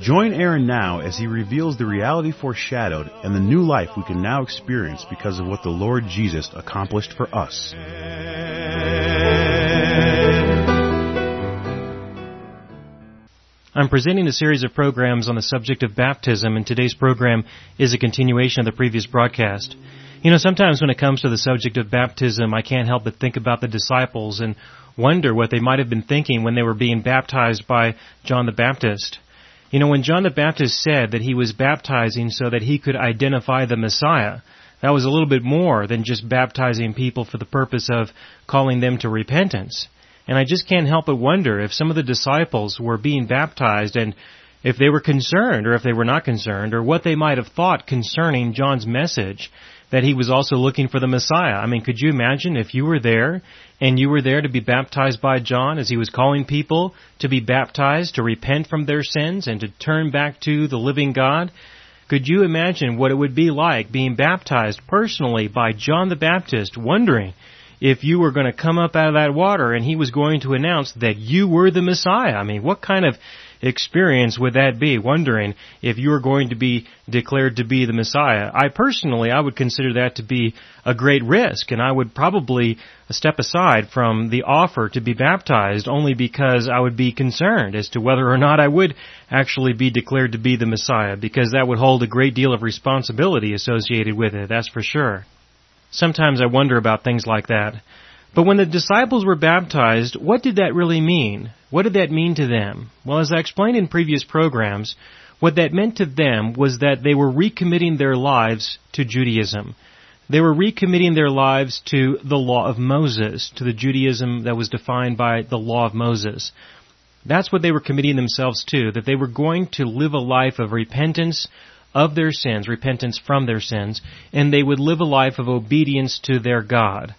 Join Aaron now as he reveals the reality foreshadowed and the new life we can now experience because of what the Lord Jesus accomplished for us. I'm presenting a series of programs on the subject of baptism, and today's program is a continuation of the previous broadcast. You know, sometimes when it comes to the subject of baptism, I can't help but think about the disciples and wonder what they might have been thinking when they were being baptized by John the Baptist. You know, when John the Baptist said that he was baptizing so that he could identify the Messiah, that was a little bit more than just baptizing people for the purpose of calling them to repentance. And I just can't help but wonder if some of the disciples were being baptized and if they were concerned or if they were not concerned or what they might have thought concerning John's message that he was also looking for the Messiah. I mean, could you imagine if you were there and you were there to be baptized by John as he was calling people to be baptized, to repent from their sins and to turn back to the living God? Could you imagine what it would be like being baptized personally by John the Baptist, wondering if you were going to come up out of that water and he was going to announce that you were the Messiah. I mean, what kind of experience would that be? Wondering if you were going to be declared to be the Messiah. I personally, I would consider that to be a great risk and I would probably step aside from the offer to be baptized only because I would be concerned as to whether or not I would actually be declared to be the Messiah because that would hold a great deal of responsibility associated with it, that's for sure. Sometimes I wonder about things like that. But when the disciples were baptized, what did that really mean? What did that mean to them? Well, as I explained in previous programs, what that meant to them was that they were recommitting their lives to Judaism. They were recommitting their lives to the law of Moses, to the Judaism that was defined by the law of Moses. That's what they were committing themselves to, that they were going to live a life of repentance, of their sins, repentance from their sins, and they would live a life of obedience to their God.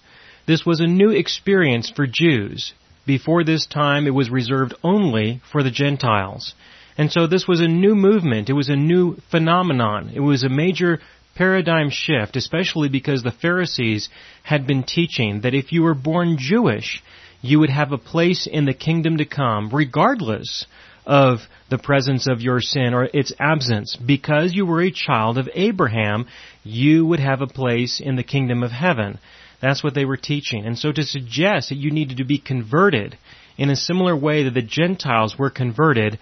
This was a new experience for Jews. Before this time, it was reserved only for the Gentiles. And so this was a new movement. It was a new phenomenon. It was a major paradigm shift, especially because the Pharisees had been teaching that if you were born Jewish, you would have a place in the kingdom to come, regardless of the presence of your sin or its absence. Because you were a child of Abraham, you would have a place in the kingdom of heaven. That's what they were teaching. And so to suggest that you needed to be converted in a similar way that the Gentiles were converted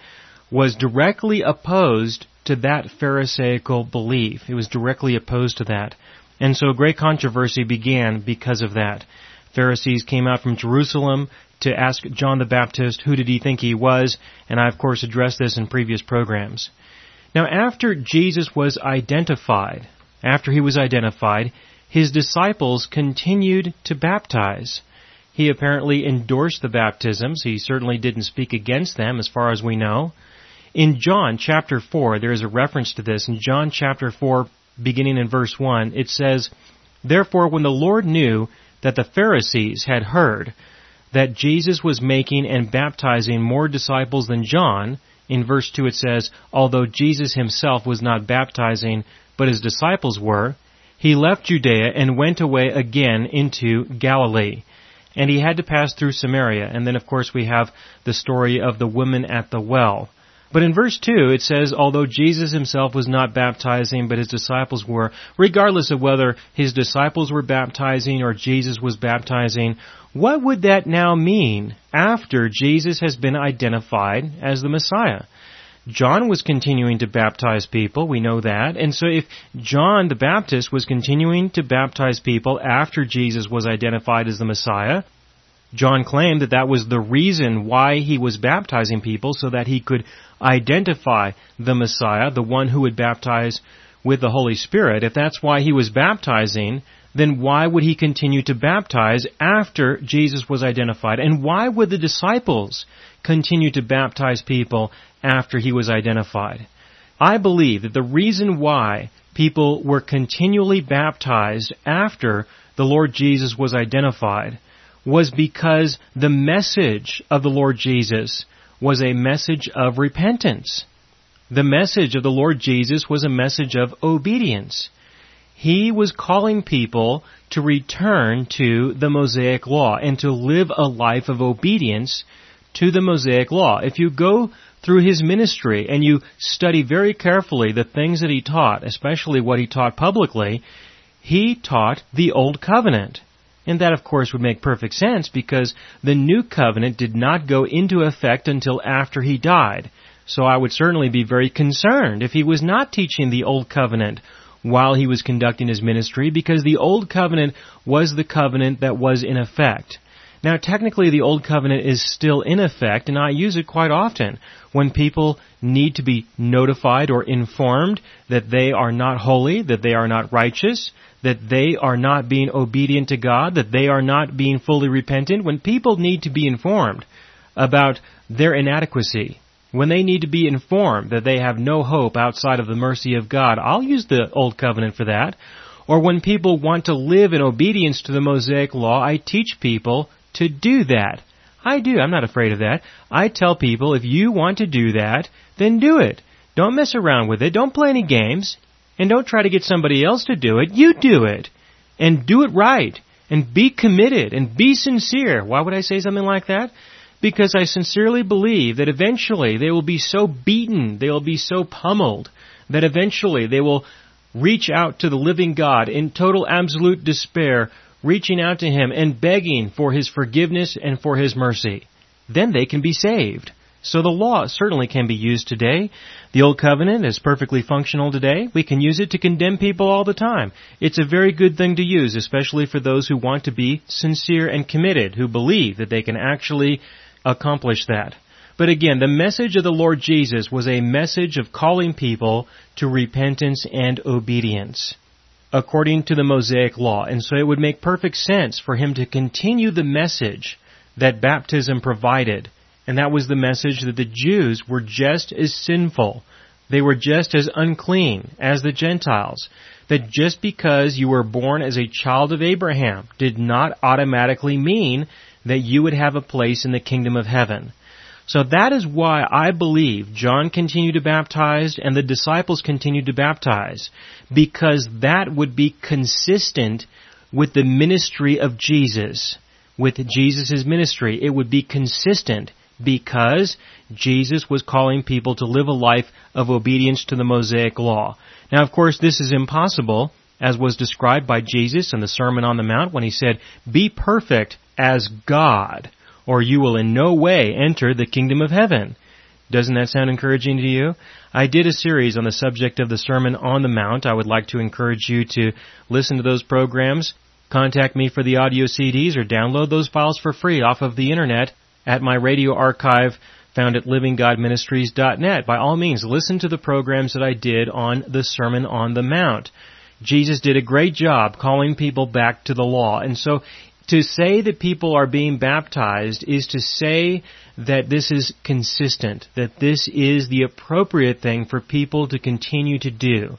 was directly opposed to that Pharisaical belief. It was directly opposed to that. And so a great controversy began because of that. Pharisees came out from Jerusalem to ask John the Baptist who did he think he was, and I of course addressed this in previous programs. Now after Jesus was identified, after he was identified, his disciples continued to baptize. He apparently endorsed the baptisms. He certainly didn't speak against them as far as we know. In John chapter 4, there is a reference to this. In John chapter 4, beginning in verse 1, it says, Therefore when the Lord knew that the Pharisees had heard that Jesus was making and baptizing more disciples than John, in verse 2 it says, although Jesus himself was not baptizing, but his disciples were, he left Judea and went away again into Galilee. And he had to pass through Samaria. And then of course we have the story of the woman at the well. But in verse 2, it says, although Jesus himself was not baptizing, but his disciples were, regardless of whether his disciples were baptizing or Jesus was baptizing, what would that now mean after Jesus has been identified as the Messiah? John was continuing to baptize people, we know that. And so if John the Baptist was continuing to baptize people after Jesus was identified as the Messiah, John claimed that that was the reason why he was baptizing people so that he could identify the Messiah, the one who would baptize with the Holy Spirit. If that's why he was baptizing, then why would he continue to baptize after Jesus was identified? And why would the disciples continue to baptize people after he was identified? I believe that the reason why people were continually baptized after the Lord Jesus was identified was because the message of the Lord Jesus was a message of repentance. The message of the Lord Jesus was a message of obedience. He was calling people to return to the Mosaic Law and to live a life of obedience to the Mosaic Law. If you go through his ministry and you study very carefully the things that he taught, especially what he taught publicly, he taught the Old Covenant. And that, of course, would make perfect sense because the New Covenant did not go into effect until after he died. So I would certainly be very concerned if he was not teaching the Old Covenant while he was conducting his ministry because the Old Covenant was the covenant that was in effect. Now, technically, the Old Covenant is still in effect, and I use it quite often when people need to be notified or informed that they are not holy, that they are not righteous, that they are not being obedient to God, that they are not being fully repentant. When people need to be informed about their inadequacy, when they need to be informed that they have no hope outside of the mercy of God, I'll use the Old Covenant for that. Or when people want to live in obedience to the Mosaic Law, I teach people to do that. I do. I'm not afraid of that. I tell people if you want to do that, then do it. Don't mess around with it. Don't play any games. And don't try to get somebody else to do it. You do it. And do it right. And be committed. And be sincere. Why would I say something like that? Because I sincerely believe that eventually they will be so beaten, they will be so pummeled, that eventually they will reach out to the living God in total absolute despair reaching out to Him and begging for His forgiveness and for His mercy. Then they can be saved. So the law certainly can be used today. The Old Covenant is perfectly functional today. We can use it to condemn people all the time. It's a very good thing to use, especially for those who want to be sincere and committed, who believe that they can actually accomplish that. But again, the message of the Lord Jesus was a message of calling people to repentance and obedience according to the Mosaic law. And so it would make perfect sense for him to continue the message that baptism provided. And that was the message that the Jews were just as sinful. They were just as unclean as the Gentiles. That just because you were born as a child of Abraham did not automatically mean that you would have a place in the kingdom of heaven. So that is why I believe John continued to baptize and the disciples continued to baptize, because that would be consistent with the ministry of Jesus, with Jesus' ministry. It would be consistent because Jesus was calling people to live a life of obedience to the Mosaic law. Now, of course, this is impossible, as was described by Jesus in the Sermon on the Mount when he said, Be perfect as God or you will in no way enter the kingdom of heaven. Doesn't that sound encouraging to you? I did a series on the subject of the Sermon on the Mount. I would like to encourage you to listen to those programs. Contact me for the audio CDs or download those files for free off of the internet at my radio archive found at livinggodministries.net. By all means, listen to the programs that I did on the Sermon on the Mount. Jesus did a great job calling people back to the law. And so to say that people are being baptized is to say that this is consistent, that this is the appropriate thing for people to continue to do.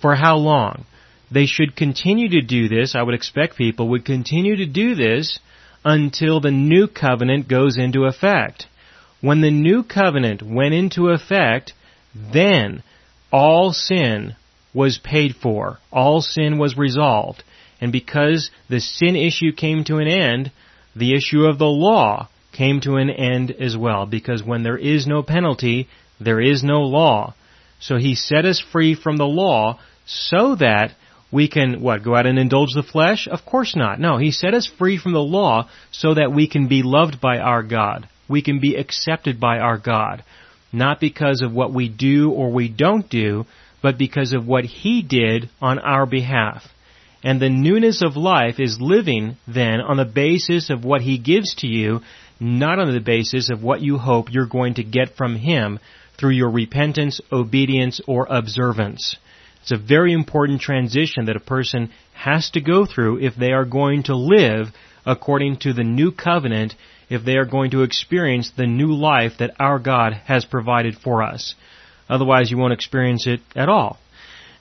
For how long? They should continue to do this, I would expect people would continue to do this until the new covenant goes into effect. When the new covenant went into effect, then all sin was paid for. All sin was resolved. And because the sin issue came to an end, the issue of the law came to an end as well. Because when there is no penalty, there is no law. So he set us free from the law so that we can, what, go out and indulge the flesh? Of course not. No, he set us free from the law so that we can be loved by our God. We can be accepted by our God. Not because of what we do or we don't do, but because of what he did on our behalf. And the newness of life is living then on the basis of what He gives to you, not on the basis of what you hope you're going to get from Him through your repentance, obedience, or observance. It's a very important transition that a person has to go through if they are going to live according to the new covenant, if they are going to experience the new life that our God has provided for us. Otherwise, you won't experience it at all.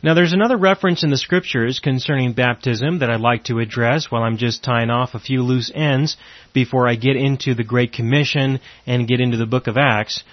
Now there's another reference in the scriptures concerning baptism that I'd like to address while I'm just tying off a few loose ends before I get into the Great Commission and get into the book of Acts.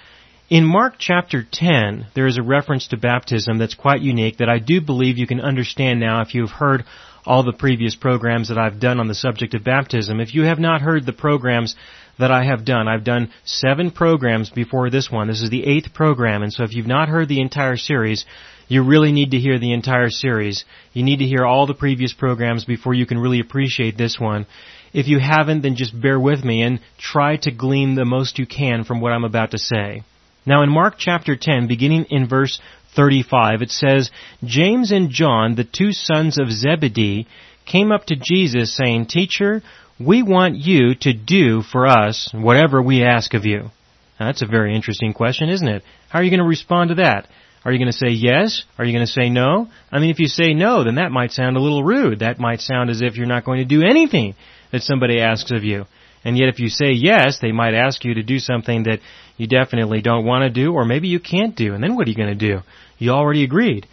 In Mark chapter 10, there is a reference to baptism that's quite unique that I do believe you can understand now if you've heard all the previous programs that I've done on the subject of baptism. If you have not heard the programs that I have done, I've done seven programs before this one. This is the eighth program, and so if you've not heard the entire series, you really need to hear the entire series. You need to hear all the previous programs before you can really appreciate this one. If you haven't, then just bear with me and try to glean the most you can from what I'm about to say. Now in Mark chapter 10, beginning in verse 35, it says, James and John, the two sons of Zebedee, came up to Jesus saying, Teacher, we want you to do for us whatever we ask of you. Now, that's a very interesting question, isn't it? How are you going to respond to that? Are you going to say yes? Are you going to say no? I mean, if you say no, then that might sound a little rude. That might sound as if you're not going to do anything that somebody asks of you. And yet if you say yes, they might ask you to do something that you definitely don't want to do, or maybe you can't do. And then what are you going to do? You already agreed.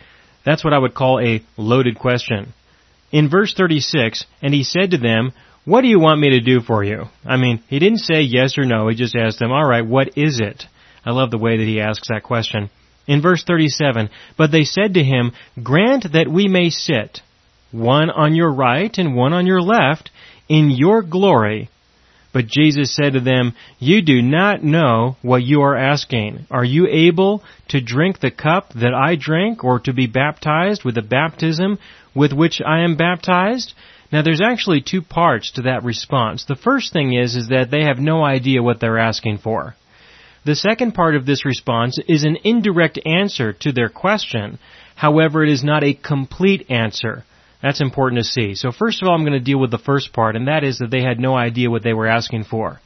That's what I would call a loaded question. In verse 36, and he said to them, what do you want me to do for you? I mean, he didn't say yes or no, he just asked them, alright, what is it? I love the way that he asks that question. In verse 37, but they said to him, grant that we may sit, one on your right and one on your left, in your glory but Jesus said to them, You do not know what you are asking. Are you able to drink the cup that I drink, or to be baptized with the baptism with which I am baptized? Now there's actually two parts to that response. The first thing is, is that they have no idea what they're asking for. The second part of this response is an indirect answer to their question. However, it is not a complete answer. That's important to see. So first of all, I'm going to deal with the first part, and that is that they had no idea what they were asking for.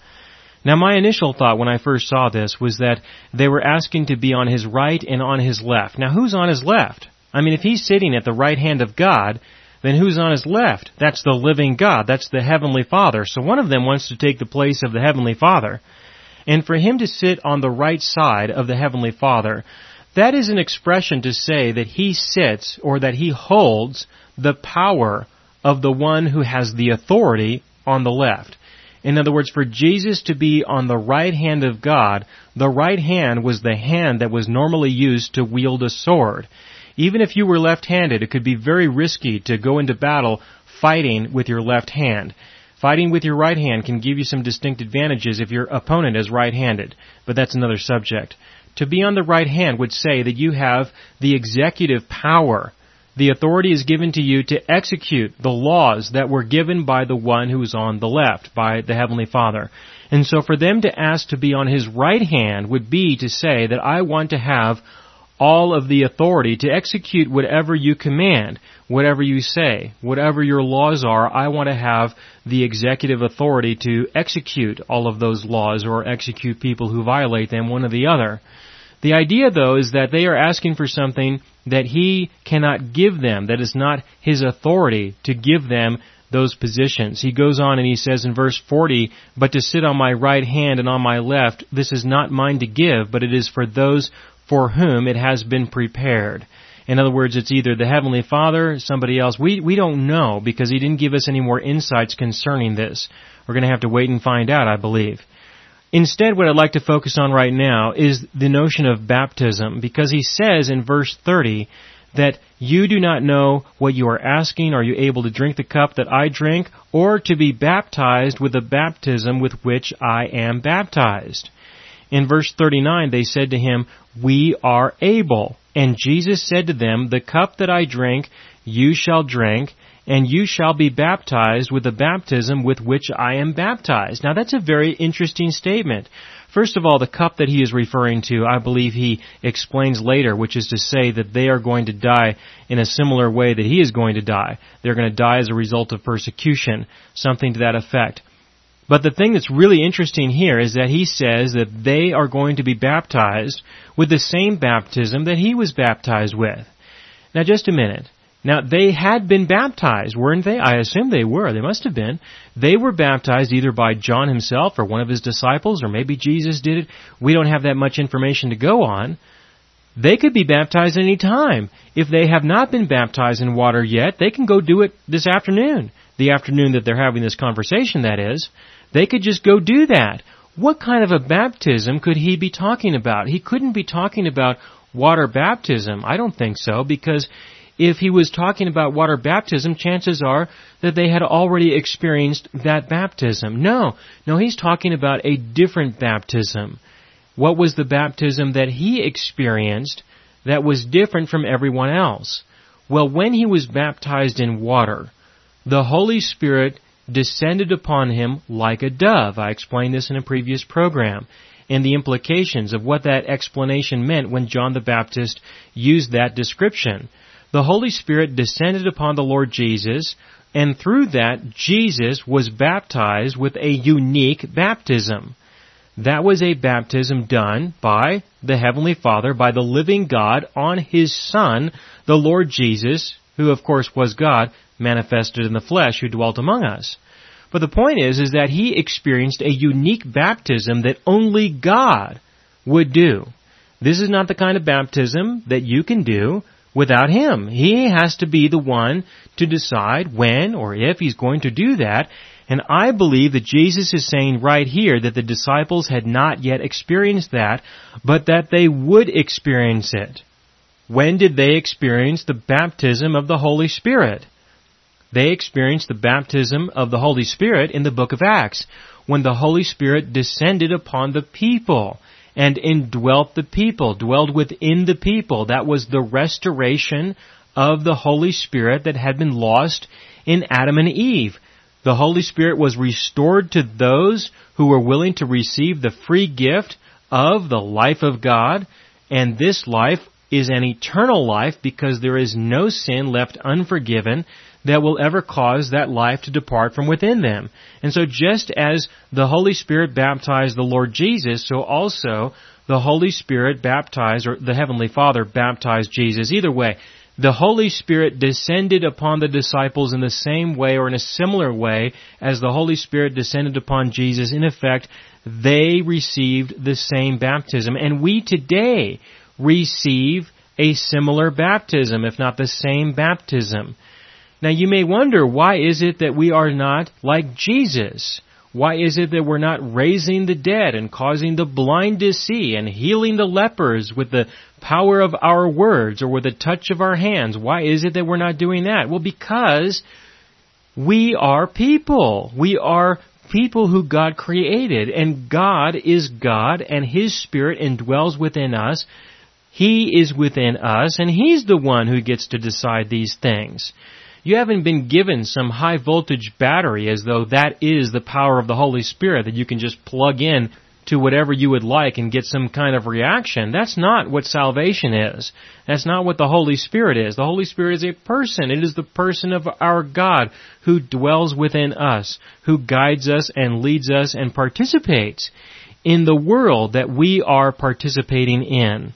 Now my initial thought when I first saw this was that they were asking to be on his right and on his left. Now who's on his left? I mean, if he's sitting at the right hand of God, then who's on his left? That's the living God. That's the Heavenly Father. So one of them wants to take the place of the Heavenly Father. And for him to sit on the right side of the Heavenly Father, that is an expression to say that he sits or that he holds the power of the one who has the authority on the left. In other words, for Jesus to be on the right hand of God, the right hand was the hand that was normally used to wield a sword. Even if you were left-handed, it could be very risky to go into battle fighting with your left hand. Fighting with your right hand can give you some distinct advantages if your opponent is right-handed, but that's another subject. To be on the right hand would say that you have the executive power the authority is given to you to execute the laws that were given by the one who is on the left, by the Heavenly Father. And so for them to ask to be on His right hand would be to say that I want to have all of the authority to execute whatever you command, whatever you say, whatever your laws are, I want to have the executive authority to execute all of those laws or execute people who violate them, one or the other. The idea though is that they are asking for something that he cannot give them, that is not his authority to give them those positions. He goes on and he says in verse 40, But to sit on my right hand and on my left, this is not mine to give, but it is for those for whom it has been prepared. In other words, it's either the Heavenly Father, somebody else. We, we don't know because He didn't give us any more insights concerning this. We're going to have to wait and find out, I believe. Instead, what I'd like to focus on right now is the notion of baptism, because he says in verse 30 that you do not know what you are asking. Are you able to drink the cup that I drink, or to be baptized with the baptism with which I am baptized? In verse 39, they said to him, We are able. And Jesus said to them, The cup that I drink, you shall drink, and you shall be baptized with the baptism with which I am baptized. Now that's a very interesting statement. First of all, the cup that he is referring to, I believe he explains later, which is to say that they are going to die in a similar way that he is going to die. They're going to die as a result of persecution, something to that effect. But the thing that's really interesting here is that he says that they are going to be baptized with the same baptism that he was baptized with. Now just a minute. Now, they had been baptized, weren't they? I assume they were. They must have been. They were baptized either by John himself or one of his disciples, or maybe Jesus did it. We don't have that much information to go on. they could be baptized any time. If they have not been baptized in water yet, they can go do it this afternoon. The afternoon that they're having this conversation, that is. They could just go do that. What kind of a baptism could he be talking about? He couldn't be talking about water baptism. I don't think so, because if he was talking about water baptism, chances are that they had already experienced that baptism. No, no, he's talking about a different baptism. What was the baptism that he experienced that was different from everyone else? Well, when he was baptized in water, the Holy Spirit descended upon him like a dove. I explained this in a previous program and the implications of what that explanation meant when John the Baptist used that description the Holy Spirit descended upon the Lord Jesus, and through that, Jesus was baptized with a unique baptism. That was a baptism done by the Heavenly Father, by the living God on His Son, the Lord Jesus, who of course was God, manifested in the flesh, who dwelt among us. But the point is, is that He experienced a unique baptism that only God would do. This is not the kind of baptism that you can do without him. He has to be the one to decide when or if he's going to do that. And I believe that Jesus is saying right here that the disciples had not yet experienced that, but that they would experience it. When did they experience the baptism of the Holy Spirit? They experienced the baptism of the Holy Spirit in the book of Acts, when the Holy Spirit descended upon the people and indwelt the people, dwelled within the people. That was the restoration of the Holy Spirit that had been lost in Adam and Eve. The Holy Spirit was restored to those who were willing to receive the free gift of the life of God, and this life is an eternal life because there is no sin left unforgiven that will ever cause that life to depart from within them. And so just as the Holy Spirit baptized the Lord Jesus, so also the Holy Spirit baptized, or the Heavenly Father baptized Jesus. Either way, the Holy Spirit descended upon the disciples in the same way or in a similar way as the Holy Spirit descended upon Jesus. In effect, they received the same baptism. And we today receive a similar baptism, if not the same baptism. Now you may wonder, why is it that we are not like Jesus? Why is it that we're not raising the dead and causing the blind to see and healing the lepers with the power of our words or with the touch of our hands? Why is it that we're not doing that? Well, because we are people. We are people who God created and God is God and His Spirit indwells within us. He is within us and He's the one who gets to decide these things. You haven't been given some high voltage battery as though that is the power of the Holy Spirit that you can just plug in to whatever you would like and get some kind of reaction. That's not what salvation is. That's not what the Holy Spirit is. The Holy Spirit is a person. It is the person of our God who dwells within us, who guides us and leads us and participates in the world that we are participating in.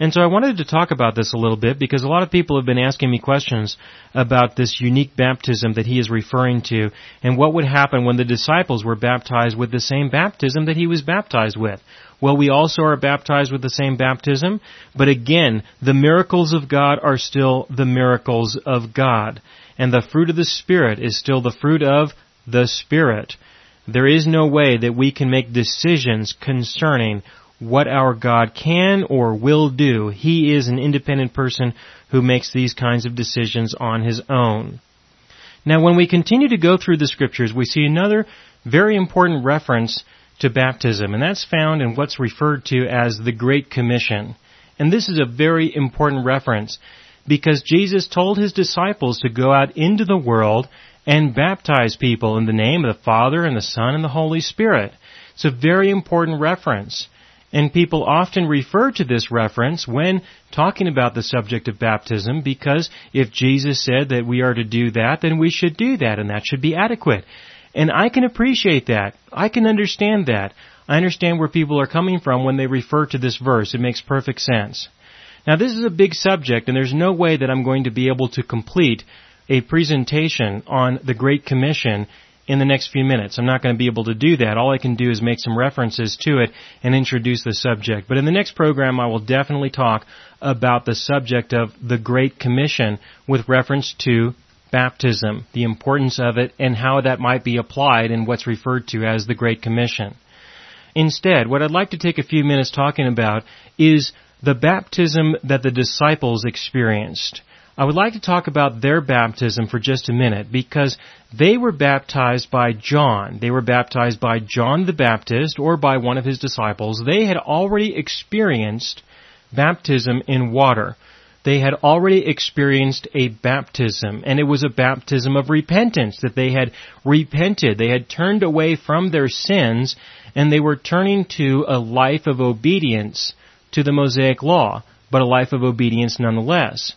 And so I wanted to talk about this a little bit because a lot of people have been asking me questions about this unique baptism that he is referring to and what would happen when the disciples were baptized with the same baptism that he was baptized with. Well, we also are baptized with the same baptism, but again, the miracles of God are still the miracles of God. And the fruit of the Spirit is still the fruit of the Spirit. There is no way that we can make decisions concerning what our God can or will do. He is an independent person who makes these kinds of decisions on his own. Now when we continue to go through the scriptures, we see another very important reference to baptism, and that's found in what's referred to as the Great Commission. And this is a very important reference because Jesus told his disciples to go out into the world and baptize people in the name of the Father and the Son and the Holy Spirit. It's a very important reference. And people often refer to this reference when talking about the subject of baptism because if Jesus said that we are to do that, then we should do that and that should be adequate. And I can appreciate that. I can understand that. I understand where people are coming from when they refer to this verse. It makes perfect sense. Now this is a big subject and there's no way that I'm going to be able to complete a presentation on the Great Commission in the next few minutes. I'm not going to be able to do that. All I can do is make some references to it and introduce the subject. But in the next program, I will definitely talk about the subject of the Great Commission with reference to baptism, the importance of it, and how that might be applied in what's referred to as the Great Commission. Instead, what I'd like to take a few minutes talking about is the baptism that the disciples experienced. I would like to talk about their baptism for just a minute because they were baptized by John. They were baptized by John the Baptist or by one of his disciples. They had already experienced baptism in water. They had already experienced a baptism, and it was a baptism of repentance, that they had repented. They had turned away from their sins, and they were turning to a life of obedience to the Mosaic Law, but a life of obedience nonetheless.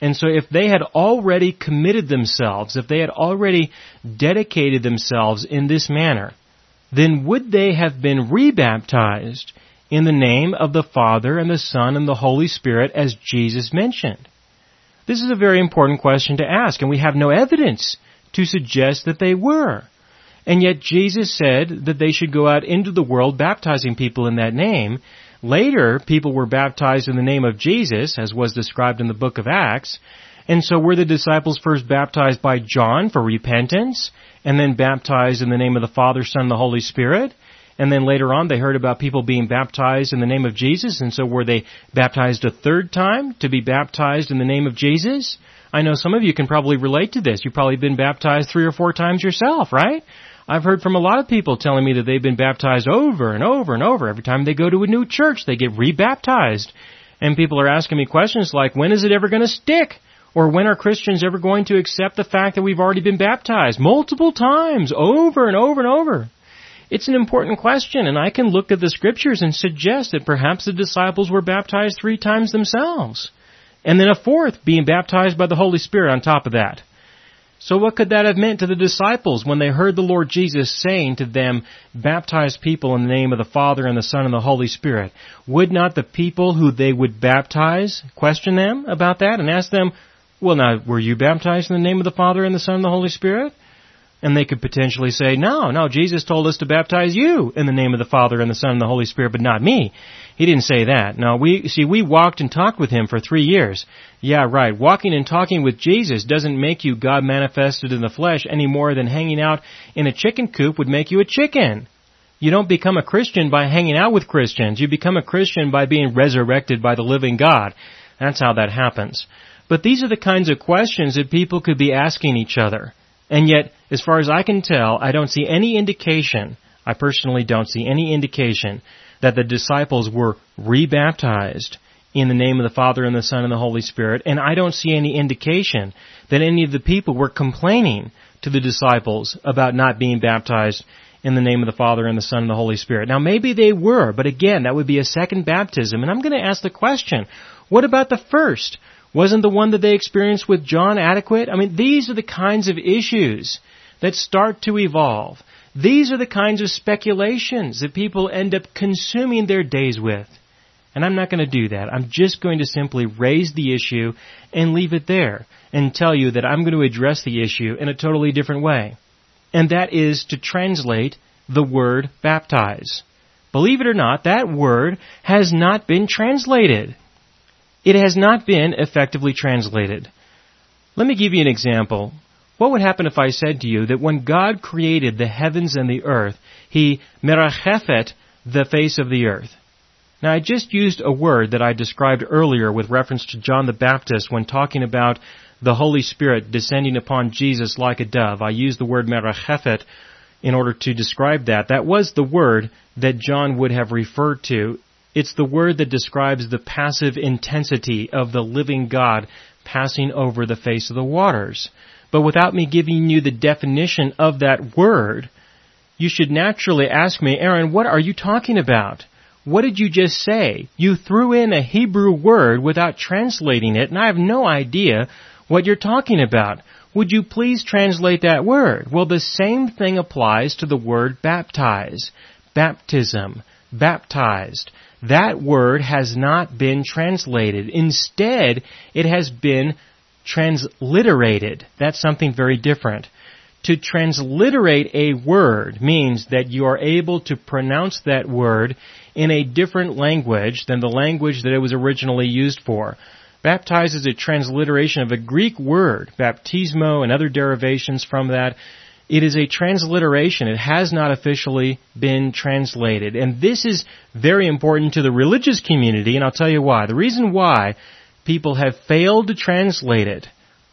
And so if they had already committed themselves, if they had already dedicated themselves in this manner, then would they have been rebaptized in the name of the Father and the Son and the Holy Spirit as Jesus mentioned? This is a very important question to ask, and we have no evidence to suggest that they were. And yet Jesus said that they should go out into the world baptizing people in that name, Later, people were baptized in the name of Jesus, as was described in the book of Acts. And so were the disciples first baptized by John for repentance, and then baptized in the name of the Father, Son, and the Holy Spirit. And then later on they heard about people being baptized in the name of Jesus, and so were they baptized a third time to be baptized in the name of Jesus? I know some of you can probably relate to this. You've probably been baptized three or four times yourself, right? I've heard from a lot of people telling me that they've been baptized over and over and over. Every time they go to a new church, they get rebaptized. And people are asking me questions like, when is it ever going to stick? Or when are Christians ever going to accept the fact that we've already been baptized multiple times, over and over and over? It's an important question, and I can look at the scriptures and suggest that perhaps the disciples were baptized three times themselves. And then a fourth being baptized by the Holy Spirit on top of that. So what could that have meant to the disciples when they heard the Lord Jesus saying to them, baptize people in the name of the Father and the Son and the Holy Spirit? Would not the people who they would baptize question them about that and ask them, well now, were you baptized in the name of the Father and the Son and the Holy Spirit? And they could potentially say, no, no, Jesus told us to baptize you in the name of the Father and the Son and the Holy Spirit, but not me. He didn't say that. No, we, see, we walked and talked with him for three years. Yeah, right. Walking and talking with Jesus doesn't make you God manifested in the flesh any more than hanging out in a chicken coop would make you a chicken. You don't become a Christian by hanging out with Christians. You become a Christian by being resurrected by the living God. That's how that happens. But these are the kinds of questions that people could be asking each other. And yet, as far as I can tell, I don't see any indication, I personally don't see any indication that the disciples were rebaptized in the name of the Father and the Son and the Holy Spirit, and I don't see any indication that any of the people were complaining to the disciples about not being baptized in the name of the Father and the Son and the Holy Spirit. Now maybe they were, but again, that would be a second baptism, and I'm going to ask the question, what about the first? Wasn't the one that they experienced with John adequate? I mean, these are the kinds of issues that start to evolve. These are the kinds of speculations that people end up consuming their days with. And I'm not going to do that. I'm just going to simply raise the issue and leave it there and tell you that I'm going to address the issue in a totally different way. And that is to translate the word baptize. Believe it or not, that word has not been translated. It has not been effectively translated. Let me give you an example. What would happen if I said to you that when God created the heavens and the earth, He merachefet the face of the earth? Now I just used a word that I described earlier with reference to John the Baptist when talking about the Holy Spirit descending upon Jesus like a dove. I used the word merachefet in order to describe that. That was the word that John would have referred to. It's the word that describes the passive intensity of the living God passing over the face of the waters. But without me giving you the definition of that word, you should naturally ask me, Aaron, what are you talking about? What did you just say? You threw in a Hebrew word without translating it, and I have no idea what you're talking about. Would you please translate that word? Well, the same thing applies to the word baptize, baptism, baptized. That word has not been translated. Instead, it has been transliterated. That's something very different. To transliterate a word means that you are able to pronounce that word in a different language than the language that it was originally used for. Baptize is a transliteration of a Greek word, baptismo and other derivations from that. It is a transliteration. It has not officially been translated. And this is very important to the religious community, and I'll tell you why. The reason why people have failed to translate it,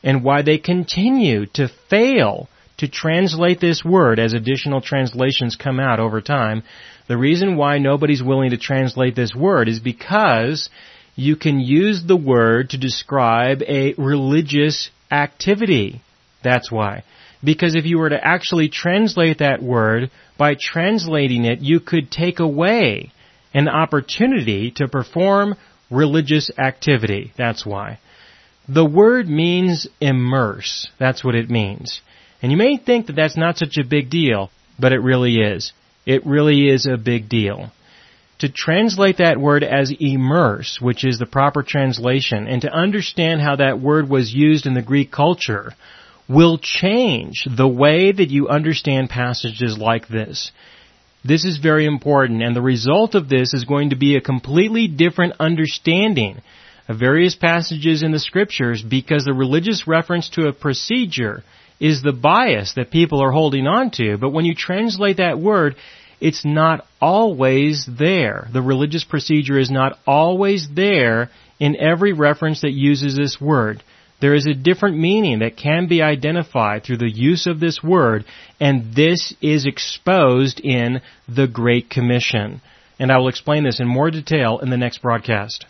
and why they continue to fail to translate this word as additional translations come out over time, the reason why nobody's willing to translate this word is because you can use the word to describe a religious activity. That's why. Because if you were to actually translate that word, by translating it, you could take away an opportunity to perform religious activity. That's why. The word means immerse. That's what it means. And you may think that that's not such a big deal, but it really is. It really is a big deal to translate that word as immerse, which is the proper translation, and to understand how that word was used in the Greek culture, will change the way that you understand passages like this. This is very important, and the result of this is going to be a completely different understanding of various passages in the scriptures because the religious reference to a procedure is the bias that people are holding on to. But when you translate that word, it's not always there. The religious procedure is not always there in every reference that uses this word. There is a different meaning that can be identified through the use of this word, and this is exposed in the Great Commission. And I will explain this in more detail in the next broadcast.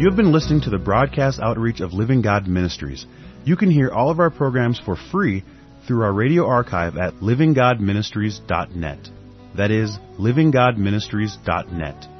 You have been listening to the broadcast outreach of Living God Ministries. You can hear all of our programs for free through our radio archive at livinggodministries.net. That is, livinggodministries.net.